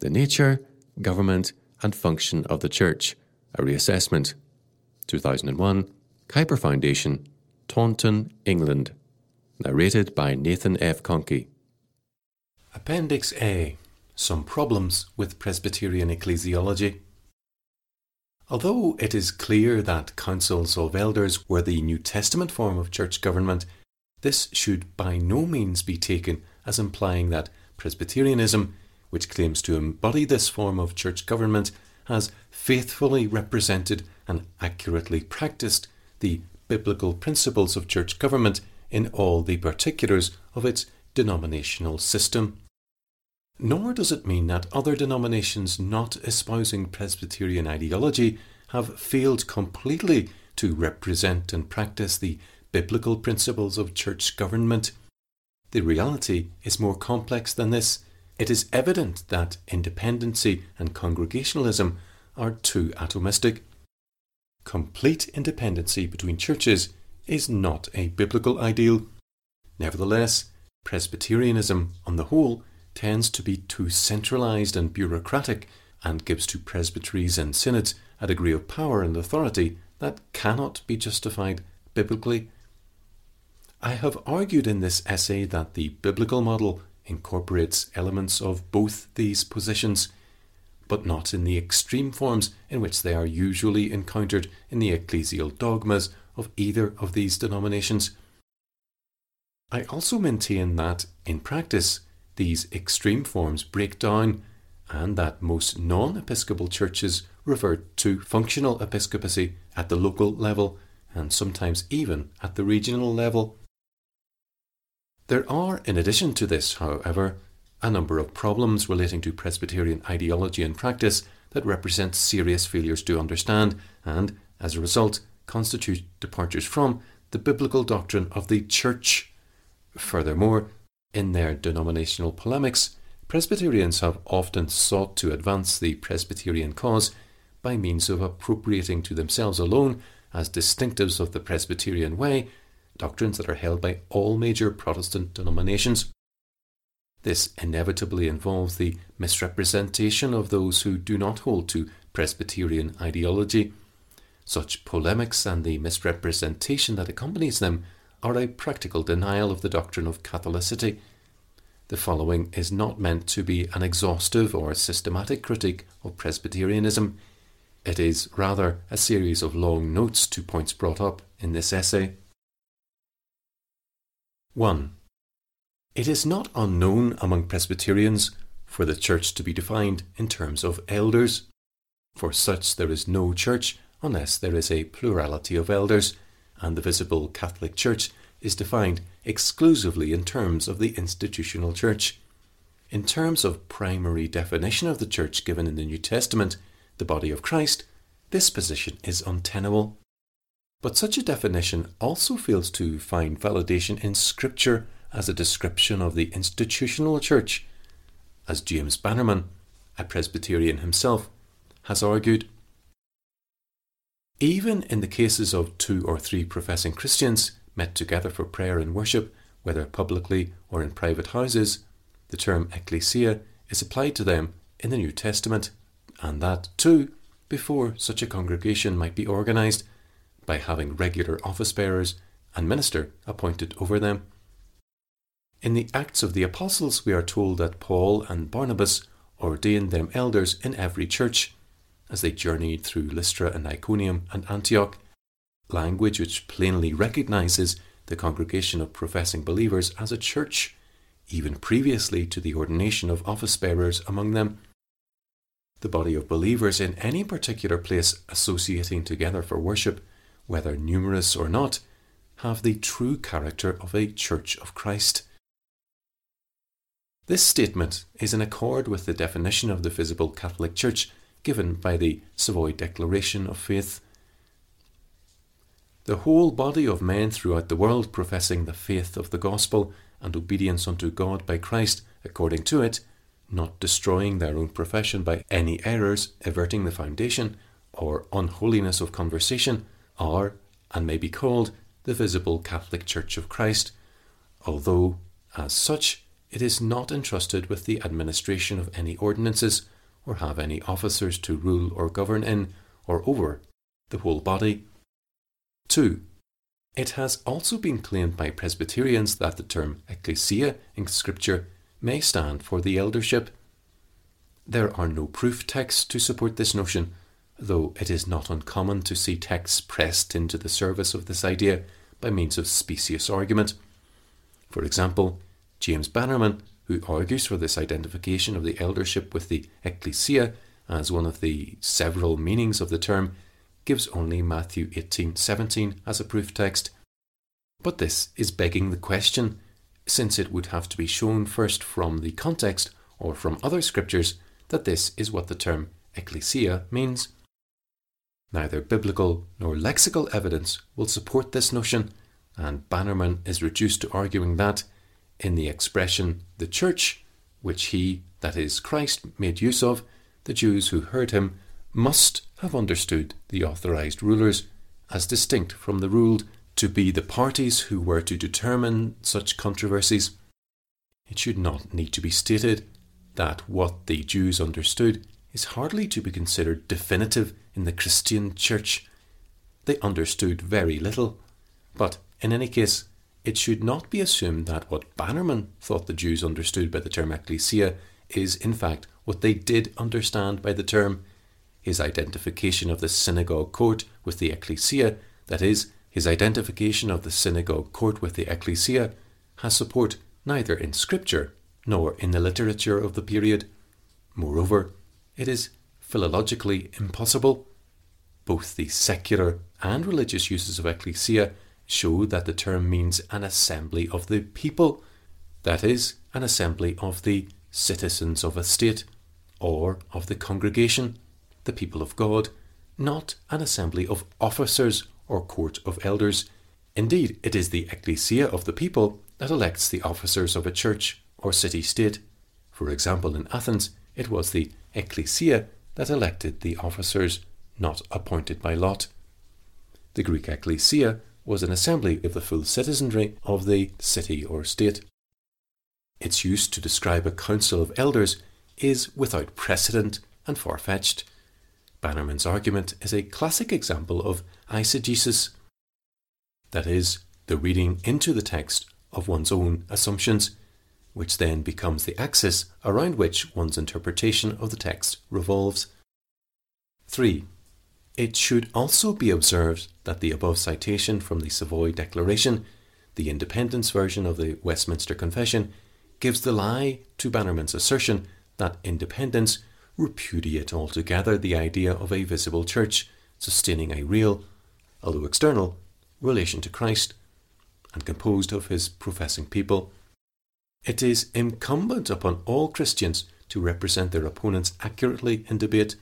The Nature, Government, and Function of the Church, a Reassessment. 2001, Kuyper Foundation, Taunton, England. Narrated by Nathan F. Conkey. Appendix A Some Problems with Presbyterian Ecclesiology. Although it is clear that councils of elders were the New Testament form of church government, this should by no means be taken as implying that Presbyterianism, which claims to embody this form of church government, has faithfully represented and accurately practiced the biblical principles of church government in all the particulars of its denominational system. Nor does it mean that other denominations not espousing Presbyterian ideology have failed completely to represent and practice the biblical principles of church government. The reality is more complex than this. It is evident that independency and congregationalism are too atomistic. Complete independency between churches is not a biblical ideal. Nevertheless, Presbyterianism, on the whole, tends to be too centralized and bureaucratic and gives to presbyteries and synods a degree of power and authority that cannot be justified biblically I have argued in this essay that the biblical model incorporates elements of both these positions, but not in the extreme forms in which they are usually encountered in the ecclesial dogmas of either of these denominations. I also maintain that, in practice, these extreme forms break down, and that most non episcopal churches revert to functional episcopacy at the local level and sometimes even at the regional level. There are, in addition to this, however, a number of problems relating to Presbyterian ideology and practice that represent serious failures to understand and, as a result, constitute departures from the biblical doctrine of the Church. Furthermore, in their denominational polemics, Presbyterians have often sought to advance the Presbyterian cause by means of appropriating to themselves alone, as distinctives of the Presbyterian way, doctrines that are held by all major Protestant denominations. This inevitably involves the misrepresentation of those who do not hold to Presbyterian ideology. Such polemics and the misrepresentation that accompanies them are a practical denial of the doctrine of Catholicity. The following is not meant to be an exhaustive or systematic critique of Presbyterianism. It is rather a series of long notes to points brought up in this essay. 1. It is not unknown among Presbyterians for the church to be defined in terms of elders. For such there is no church unless there is a plurality of elders, and the visible Catholic Church is defined exclusively in terms of the institutional church. In terms of primary definition of the church given in the New Testament, the body of Christ, this position is untenable. But such a definition also fails to find validation in Scripture as a description of the institutional church, as James Bannerman, a Presbyterian himself, has argued. Even in the cases of two or three professing Christians met together for prayer and worship, whether publicly or in private houses, the term ecclesia is applied to them in the New Testament, and that, too, before such a congregation might be organized by having regular office bearers and minister appointed over them. In the Acts of the Apostles, we are told that Paul and Barnabas ordained them elders in every church as they journeyed through Lystra and Iconium and Antioch, language which plainly recognizes the congregation of professing believers as a church, even previously to the ordination of office bearers among them. The body of believers in any particular place associating together for worship whether numerous or not, have the true character of a Church of Christ. This statement is in accord with the definition of the visible Catholic Church given by the Savoy Declaration of Faith. The whole body of men throughout the world professing the faith of the gospel and obedience unto God by Christ according to it, not destroying their own profession by any errors, averting the foundation, or unholiness of conversation, are and may be called the visible Catholic Church of Christ, although, as such, it is not entrusted with the administration of any ordinances, or have any officers to rule or govern in or over the whole body. 2. It has also been claimed by Presbyterians that the term ecclesia in Scripture may stand for the eldership. There are no proof texts to support this notion, though it is not uncommon to see texts pressed into the service of this idea by means of specious argument. For example, James Bannerman, who argues for this identification of the eldership with the ecclesia as one of the several meanings of the term, gives only Matthew 18:17 as a proof text. But this is begging the question, since it would have to be shown first from the context or from other scriptures that this is what the term ecclesia means. Neither biblical nor lexical evidence will support this notion, and Bannerman is reduced to arguing that, in the expression the church, which he, that is Christ, made use of, the Jews who heard him must have understood the authorized rulers as distinct from the ruled to be the parties who were to determine such controversies. It should not need to be stated that what the Jews understood is hardly to be considered definitive in the Christian Church. They understood very little, but in any case, it should not be assumed that what Bannerman thought the Jews understood by the term ecclesia is in fact what they did understand by the term. His identification of the synagogue court with the ecclesia, that is, his identification of the synagogue court with the ecclesia, has support neither in scripture nor in the literature of the period. Moreover, it is philologically impossible. Both the secular and religious uses of ecclesia show that the term means an assembly of the people, that is, an assembly of the citizens of a state, or of the congregation, the people of God, not an assembly of officers or court of elders. Indeed, it is the ecclesia of the people that elects the officers of a church or city state. For example, in Athens, it was the ecclesia that elected the officers, not appointed by lot. The Greek ecclesia was an assembly of the full citizenry of the city or state. Its use to describe a council of elders is without precedent and far fetched. Bannerman's argument is a classic example of eisegesis, that is, the reading into the text of one's own assumptions, which then becomes the axis around which one's interpretation of the text revolves. 3. It should also be observed that the above citation from the Savoy Declaration, the independence version of the Westminster Confession, gives the lie to Bannerman's assertion that independents repudiate altogether the idea of a visible church sustaining a real, although external, relation to Christ and composed of his professing people. It is incumbent upon all Christians to represent their opponents accurately in debate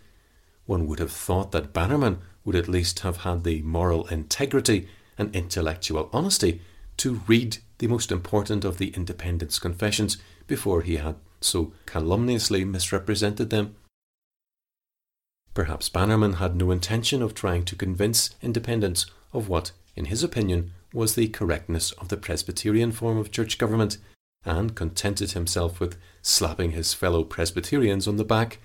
one would have thought that Bannerman would at least have had the moral integrity and intellectual honesty to read the most important of the independence confessions before he had so calumniously misrepresented them. Perhaps Bannerman had no intention of trying to convince independents of what, in his opinion, was the correctness of the Presbyterian form of church government, and contented himself with slapping his fellow Presbyterians on the back.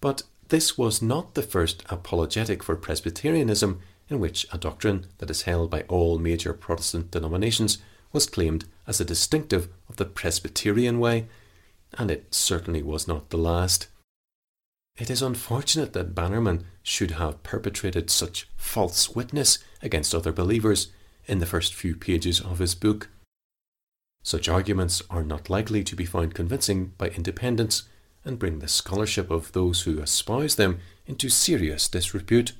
But this was not the first apologetic for Presbyterianism in which a doctrine that is held by all major Protestant denominations was claimed as a distinctive of the Presbyterian way, and it certainly was not the last. It is unfortunate that Bannerman should have perpetrated such false witness against other believers in the first few pages of his book. Such arguments are not likely to be found convincing by independents and bring the scholarship of those who espouse them into serious disrepute.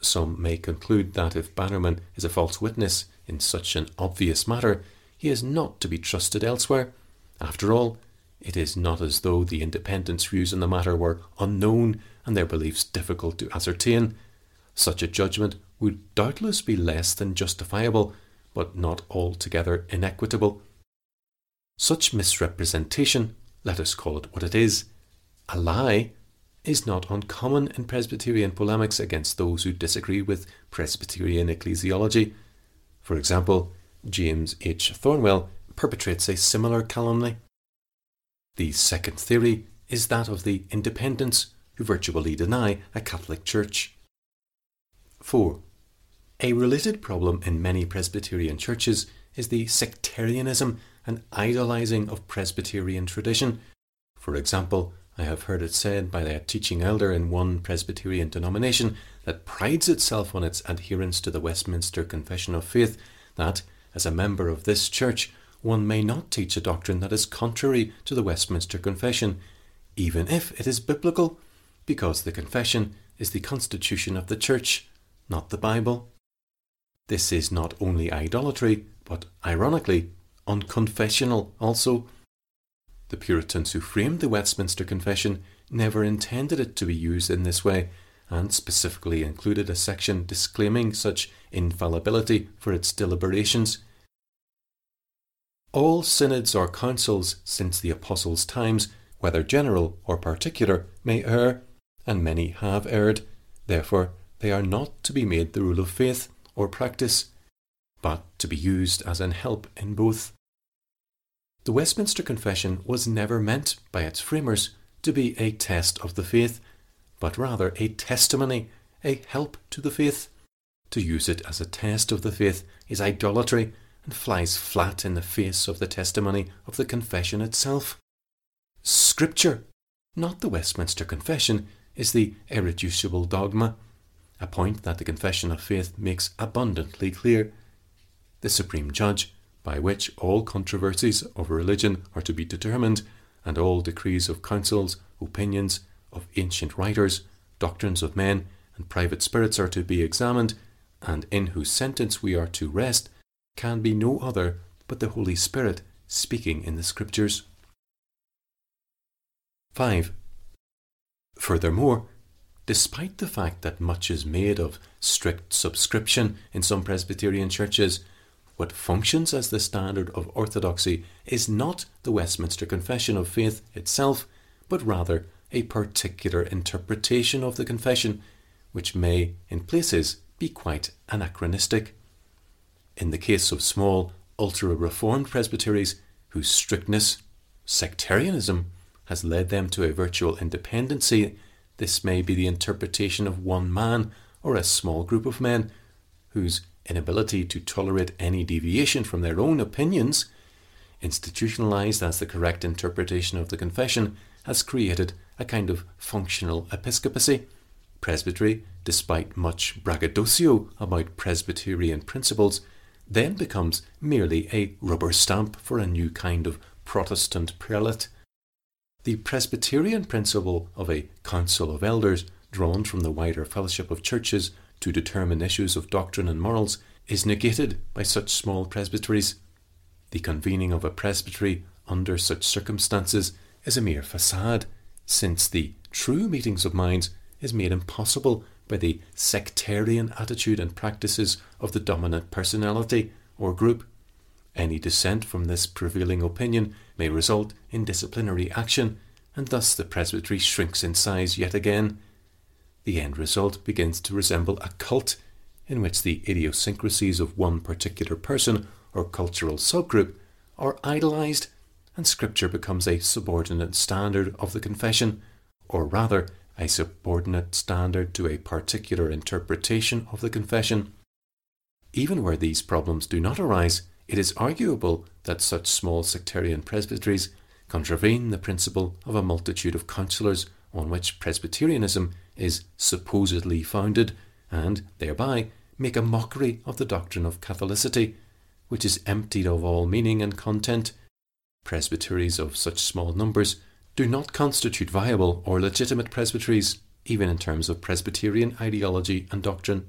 Some may conclude that if Bannerman is a false witness in such an obvious matter, he is not to be trusted elsewhere. After all, it is not as though the independents' views on the matter were unknown and their beliefs difficult to ascertain. Such a judgment would doubtless be less than justifiable, but not altogether inequitable. Such misrepresentation let us call it what it is, a lie, is not uncommon in Presbyterian polemics against those who disagree with Presbyterian ecclesiology. For example, James H. Thornwell perpetrates a similar calumny. The second theory is that of the independents who virtually deny a Catholic Church. 4. A related problem in many Presbyterian churches is the sectarianism and idolizing of Presbyterian tradition. For example, I have heard it said by a teaching elder in one Presbyterian denomination that prides itself on its adherence to the Westminster Confession of Faith that, as a member of this church, one may not teach a doctrine that is contrary to the Westminster Confession, even if it is biblical, because the Confession is the constitution of the Church, not the Bible. This is not only idolatry, but ironically, unconfessional also. The Puritans who framed the Westminster Confession never intended it to be used in this way, and specifically included a section disclaiming such infallibility for its deliberations. All synods or councils since the Apostles' times, whether general or particular, may err, and many have erred. Therefore, they are not to be made the rule of faith or practice, but to be used as an help in both. The Westminster Confession was never meant by its framers to be a test of the faith, but rather a testimony, a help to the faith. To use it as a test of the faith is idolatry and flies flat in the face of the testimony of the confession itself. Scripture, not the Westminster Confession, is the irreducible dogma a point that the Confession of Faith makes abundantly clear. The Supreme Judge, by which all controversies of religion are to be determined, and all decrees of councils, opinions of ancient writers, doctrines of men, and private spirits are to be examined, and in whose sentence we are to rest, can be no other but the Holy Spirit speaking in the Scriptures. 5. Furthermore, despite the fact that much is made of strict subscription in some Presbyterian churches, what functions as the standard of orthodoxy is not the Westminster Confession of Faith itself, but rather a particular interpretation of the confession, which may, in places, be quite anachronistic. In the case of small, ultra reformed presbyteries whose strictness, sectarianism, has led them to a virtual independency this may be the interpretation of one man or a small group of men whose inability to tolerate any deviation from their own opinions, institutionalized as the correct interpretation of the confession, has created a kind of functional episcopacy. Presbytery, despite much braggadocio about Presbyterian principles, then becomes merely a rubber stamp for a new kind of Protestant prelate the Presbyterian principle of a council of elders, drawn from the wider fellowship of churches to determine issues of doctrine and morals, is negated by such small presbyteries. The convening of a presbytery under such circumstances is a mere facade, since the true meetings of minds is made impossible by the sectarian attitude and practices of the dominant personality or group. Any dissent from this prevailing opinion may result in disciplinary action, and thus the presbytery shrinks in size yet again. The end result begins to resemble a cult in which the idiosyncrasies of one particular person or cultural subgroup are idolized, and Scripture becomes a subordinate standard of the confession, or rather, a subordinate standard to a particular interpretation of the confession. Even where these problems do not arise, it is arguable that such small sectarian presbyteries contravene the principle of a multitude of counsellors on which Presbyterianism is supposedly founded, and thereby make a mockery of the doctrine of Catholicity, which is emptied of all meaning and content. Presbyteries of such small numbers do not constitute viable or legitimate presbyteries, even in terms of Presbyterian ideology and doctrine.